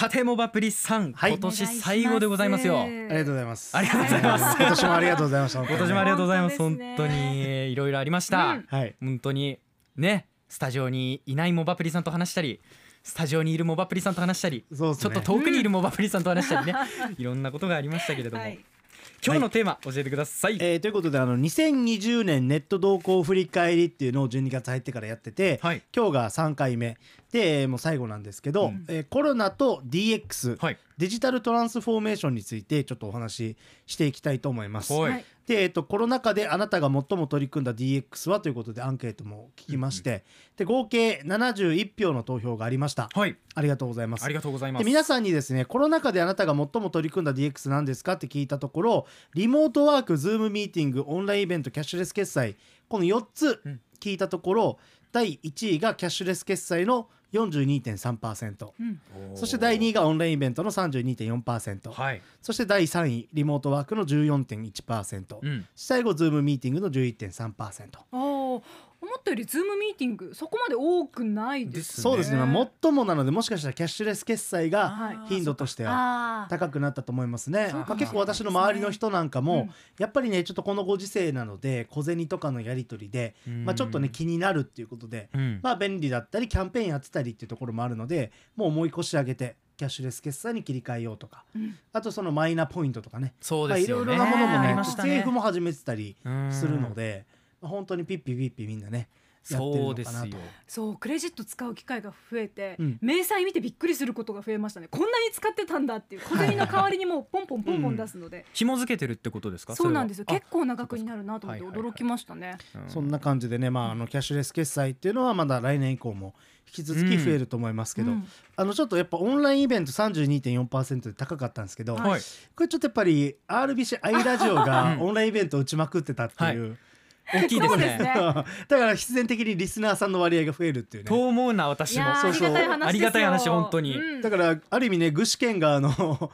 さてモバプリさん、はい。今年最後でございますよ。ありがとうございます。ありがとうございます。今年もありがとうございました今年もありがとうございます。本本当にいろいろありました、うん。はい。本当にねスタジオにいないモバプリさんと話したりスタジオにいるモバプリさんと話したり、ね。ちょっと遠くにいるモバプリさんと話したりね、いろんなことがありましたけれども、はい。今日のテーマ教えてください、えーということであの2020年ネット動向振り返りっていうのを12月入ってからやってて、はい。今日が3回目でもう最後なんですけど、うん。えーコロナと DX、はい。デジタルトランスフォーメーションについてちょっとお話ししていきたいと思います。はい。はいで、えっと、コロナ禍であなたが最も取り組んだ DX はということでアンケートも聞きまして、で合計71票の投票がありました。はい。ありがとうございます。あり。がとうございまです皆さんにですねコロナ禍であなたが最も取り組んだ DX なんですかって聞いたところリモートワークズームミーティングオンラインイベントキャッシュレス決済この4つうん聞いたところ、第1位がキャッシュレス決済の42.3%うん。そして第2位がオンラインイベントの32.4%はい、そして第3位リモートワークの14.1%、うん、最後ズームミーティングの11.3%。あー思ったよりズームミーティングそこまで多くないですね。そうですね、まあ、最もなのでもしかしたらキャッシュレス決済がはい。頻度としては高くなったと思いますね。まあ、結構私の周りの人なんかも、うん。やっぱりねちょっとこのご時世なので小銭とかのやり取りで、まあ、ちょっとね気になるっていうことで、うん。まあ便利だったりキャンペーンやってたりっていうところもあるのでもう思い越し上げてキャッシュレス決済に切り替えようとかうん。あとそのマイナポイントとかね。そうまあいろいですよね、ろなものもねね。政府も始めてたりうん。するので、まあ本当にピッピピッピみんなねやってるそうですよ。のかなと。そうクレジット使う機会が増えて、うん。明細見てびっくりすることが増えましたね。こんなに使ってたんだっていう小銭の代わりにもうポンポンポンポン出すので、紐付けてるってことですか？そうなんですよ。結構な額になるなと思ってはいはいはい。驚きましたね、そんな感じでね、まあ、あのキャッシュレス決済っていうのはまだ来年以降も引き続き増えると思いますけど、うん。あのちょっとやっぱオンラインイベント32.4%で高かったんですけど、はい。これちょっとやっぱり RBC アイラジオがうん。オンラインイベントを打ちまくってたっていう、大きいですね。ね。だから必然的にリスナーさんの割合が増えるっていうね。と思うな私も。そうそう。ありがたい話本当に。うん。だからある意味ね具志堅があの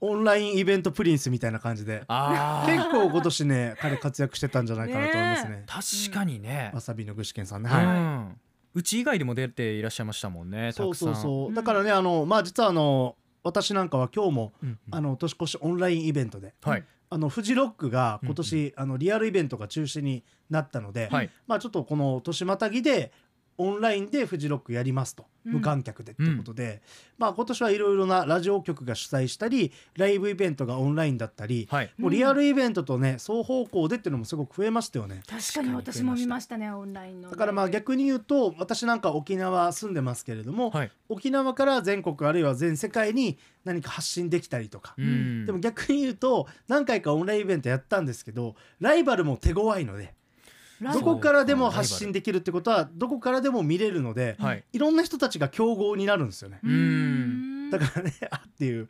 オンラインイベントプリンスみたいな感じであー結構今年ね彼活躍してたんじゃないかなと思いますね確かにねわさびの具志堅さんね、うはいんうち以外でも出ていらっしゃいましたもんねたそうくさんそうそうだからねあのまあ実はあの私なんかは今日もうんうん。あの年越しオンラインイベントではい。あのフジロックが今年、あのリアルイベントが中止になったので、はい。まあちょっとこの年またぎでオンラインでフジロックやりますと、うん。無観客でっていうことで、まあ今年はいろいろなラジオ局が主催したりライブイベントがオンラインだったり、はい。もうリアルイベントとね双方向でっていうのもすごく増えましたよね。確かに。私も見ましたねオンラインのだからまあ逆に言うと私なんか沖縄住んでますけれども、はい。沖縄から全国あるいは全世界に何か発信できたりとか、うん。でも逆に言うと何回かオンラインイベントやったんですけどライバルも手強いのでどブこからでも発信できるってことはどこからでも見れるので、はいいろんな人たちが競合になるんですよね。うんだからねあ っていう、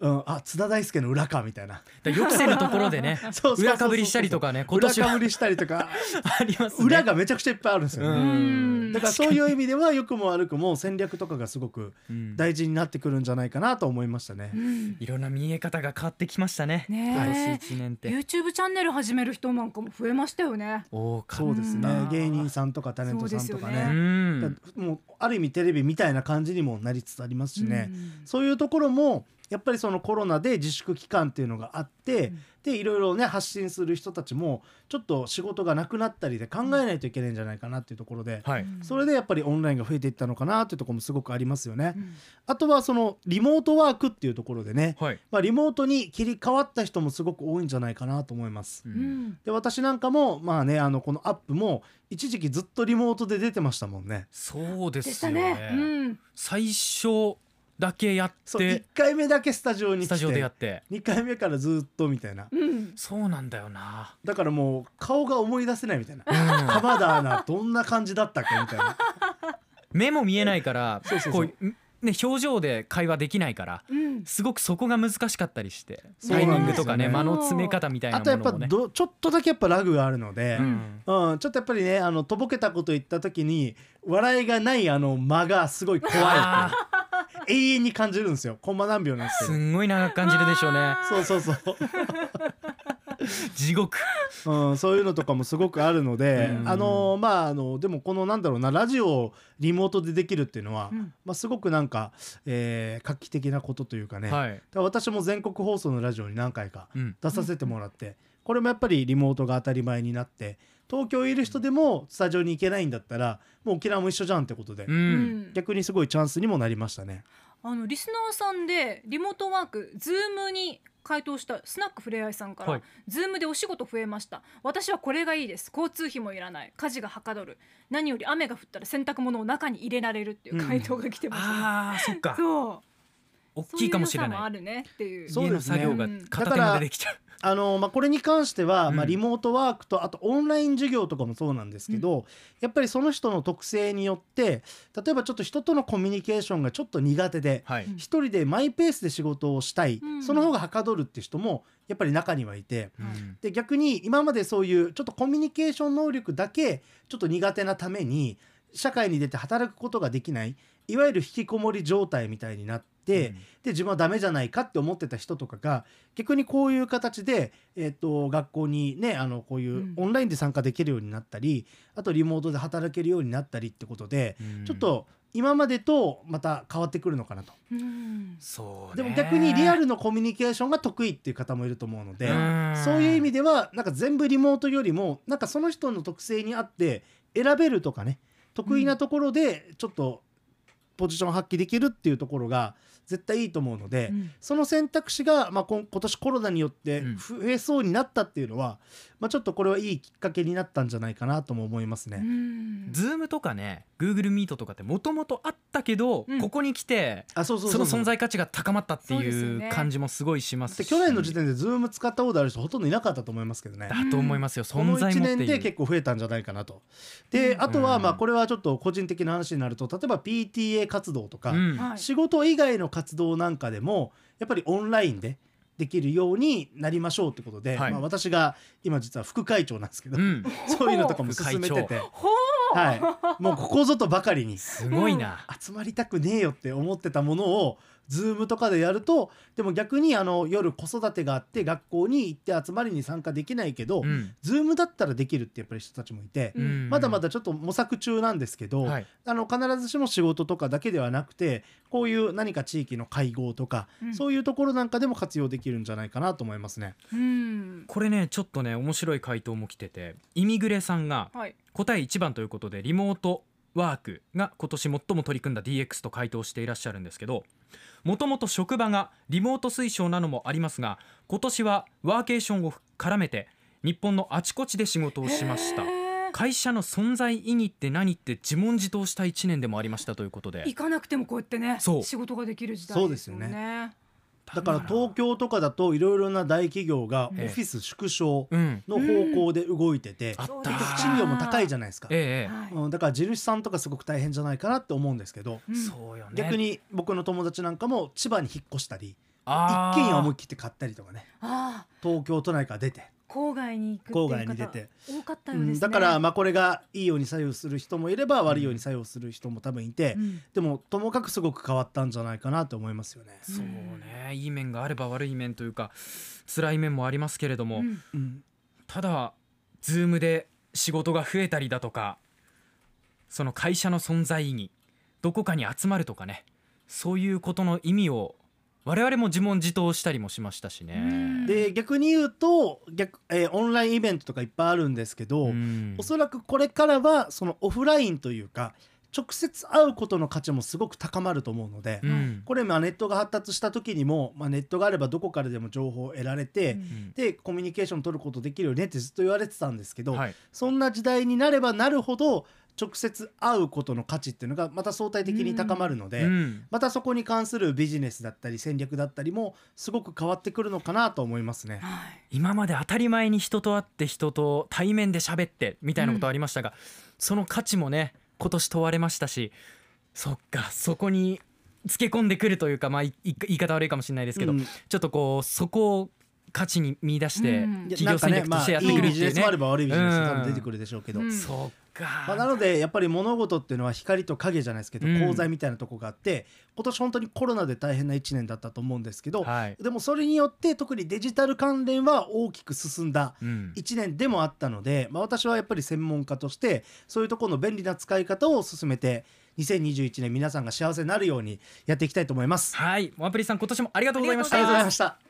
うん、あ津田大輔の裏かみたいな。だ予期せぬところでね 裏かぶりしたりとかね今年は。裏かぶりしたりとか。ありますね。裏がめちゃくちゃいっぱいあるんですよね。うん。だからそういう意味では良くも悪くも戦略とかがすごくうん。大事になってくるんじゃないかなと思いましたね。うん。いろんな見え方が変わってきましたね。ねえ。今年一年って。YouTube チャンネル始める人なんかも増えましたよね。多かっそうですね。うん芸人さんとかタレントさんとかね。うん。だもうある意味テレビみたいな感じにもなりつつありますしね、うんそういうところもやっぱりそのコロナで自粛期間っていうのがあって、うん。でいろいろね発信する人たちもちょっと仕事がなくなったりで考えないといけないんじゃないかなっていうところで、はい。それでやっぱりオンラインが増えていったのかなっていうところもすごくありますよね。うん。あとはそのリモートワークっていうところでね、はい。まあ、リモートに切り替わった人もすごく多いんじゃないかなと思います。ううん。んで私なんかもまあねあのこのアップも一時期ずっとリモートで出てましたもんね。そうでですねね。うん。最初だけやっそう1て回目だけスタジオに来てスタジオでやって。2回目からずっとみたいな。うん。そうなんだよな。だからもう顔が思い出せないみたいな。うん。浜田アナどんな感じだったっけみたいな。目も見えないからそうそうそう。こうね表情で会話できないからうん。すごくそこが難しかったりしてそうタイミングとかね間の詰め方みたいなあとやっぱちょっとだけやっぱラグがあるので、うん。うんちょっとやっぱりねあのとぼけたこと言った時に笑いがないあの間がすごい怖い永遠に感じるんですよ。コンマ何秒なんですけど。ーすんごい長く感じるでしょうね。そうそうそう。地獄。うん、そういうのとかもすごくあるので、うん。あのまああのでもこのなんだろうなラジオをリモートでできるっていうのは、うん。まあ、すごくなんか、えー画期的なことというかね、はい、ら私も全国放送のラジオに何回かうん、出させてもらって、これもやっぱりリモートが当たり前になって東京いる人でもスタジオに行けないんだったらもう沖縄も一緒じゃんってことで、う、うん。ん逆にすごいチャンスにもなりましたね。あのリスナーさんでリモートワーク Zoom に回答したスナックふれあいさんから、はい。 Zoom でお仕事増えました。私はこれがいいです。交通費もいらない。家事がはかどる。何より雨が降ったら洗濯物を中に入れられるっていう回答が来てます、ねあーそっか。そう大きいかもしれそういう良さもあない。るねっていう。そうですね。作業が片手間でできちゃう、あのまあ、これに関しては、うん。まあ、リモートワークとあとオンライン授業とかもそうなんですけど、やっぱりその人の特性によって例えばちょっと人とのコミュニケーションがちょっと苦手ではい、うん一人でマイペースで仕事をしたい、うん。その方がはかどるって人もやっぱり中にはいて。うん。で逆に今までそういうちょっとコミュニケーション能力だけちょっと苦手なために社会に出て働くことができないいわゆる引きこもり状態みたいになって、で自分はダメじゃないかって思ってた人とかが逆にこういう形で、えー、と学校にねあのこういううん。オンラインで参加できるようになったり、あとリモートで働けるようになったりってことで、うん。ちょっと今までとまた変わってくるのかなと。うん。そうね。でも逆にリアルのコミュニケーションが得意っていう方もいると思うので、うん。そういう意味ではなんか全部リモートよりもなんかその人の特性に合って選べるとかね得意なところでちょっとポジション発揮できるっていうところが絶対いいと思うので、うん。その選択肢が、まあ、今今年コロナによってうん。増えそうになったっていうのは、まあ、ちょっとこれはいいきっかけになったんじゃないかなとも思いますね。うん。ズームとかね Google ミートとかってもともとあったけど、うん。ここに来てあそうそうそそう。の存在価値が高まったっていう感じもすごいしますしで去年の時点で Zoom 使ったことある人ほとんどいなかったと思いますけどね。だと思いますよ、この1存在もって年で結構増えたんじゃないかなと。であとはうんまあこれはちょっと個人的な話になると例えば PTA 活動とか、うん。はい。仕事以外の活動なんかでもやっぱりオンラインでできるようになりましょうってことで、はい。まあ、私が今実は副会長なんですけど、うん、そういうのとかも進めてて、はい、もうここぞとばかりにすごいな、集まりたくねえよって思ってたものを Zoom とかでやるとでも逆にあの夜子育てがあって学校に行って集まりに参加できないけど、うん、Zoom だったらできるってやっぱり人たちもいて、うん。まだまだちょっと模索中なんですけど、はい。あの必ずしも仕事とかだけではなくてこういう何か地域の会合とか、うん。そういうところなんかでも活用できるんじゃないかなと思いますね。うん。これねちょっとね面白い回答も来ててイミグレさんがはい。答え1番ということでリモートワークが今年最も取り組んだ DX と回答していらっしゃるんですけどもともと職場がリモート推奨なのもありますが今年はワーケーションを絡めて日本のあちこちで仕事をしました。会社の存在意義って何って自問自答した1年でもありましたということで。行かなくてもこうやってねそう。仕事ができる時代そうですよねだから東京とかだといろいろな大企業がオフええィス縮小うん。の方向で動いてて、賃料も高いじゃないですか。うん、だから地主さんとかすごく大変じゃないかなって思うんですけど、逆に僕の友達なんかも千葉に引っ越したり一軒家思い切って買ったりとかね。東京都内から出て、郊外に行くっていう郊方外に出て。多かったうようですね。んだからまあこれがいいように作用する人もいれば悪いように作用する人も多分いて、うん。でもともかくすごく変わったんじゃないかなと思いますよね。そうね。いい面があれば悪い面というか辛い面もありますけれども、うん。うんただ Zoom で仕事が増えたりだとかその会社の存在意義どこかに集まるとかねそういうことの意味を我々も自問自答したりもしましたしね。うん。で逆に言うと逆、えーオンラインイベントとかいっぱいあるんですけど、うん。おそらくこれからはそのオフラインというか直接会うことの価値もすごく高まると思うので、うん。これまあネットが発達した時にも、まあ、ネットがあればどこからでも情報を得られて、うん。でコミュニケーション取ることできるよねってずっと言われてたんですけど、はい。そんな時代になればなるほど直接会うことの価値っていうのがまた相対的に高まるので、うん。またそこに関するビジネスだったり戦略だったりもすごく変わってくるのかなと思いますね。はい。今まで当たり前に人と会って人と対面で喋ってみたいなことありましたが、その価値もね今年問われましたしそっかそこにつけ込んでくるというか、まあ、いい言い方悪いかもしれないですけど、うん。ちょっとこうそこを価値に見出して企業戦略としてやってくるっていうね。いいビジネスもあれば悪いビジネスも出てくるでしょうけど、うん。そまあ、なのでやっぱり物事っていうのは光と影じゃないですけどうん。功罪みたいなとこがあって、今年本当にコロナで大変な1年だったと思うんですけど、はい、でもそれによって特にデジタル関連は大きく進んだうん。1年でもあったので、まあ、私はやっぱり専門家としてそういうところの便利な使い方を進めて2021年皆さんが幸せになるようにやっていきたいと思います。はい。モアプリさん今年もありがとうございましありがとうございたました。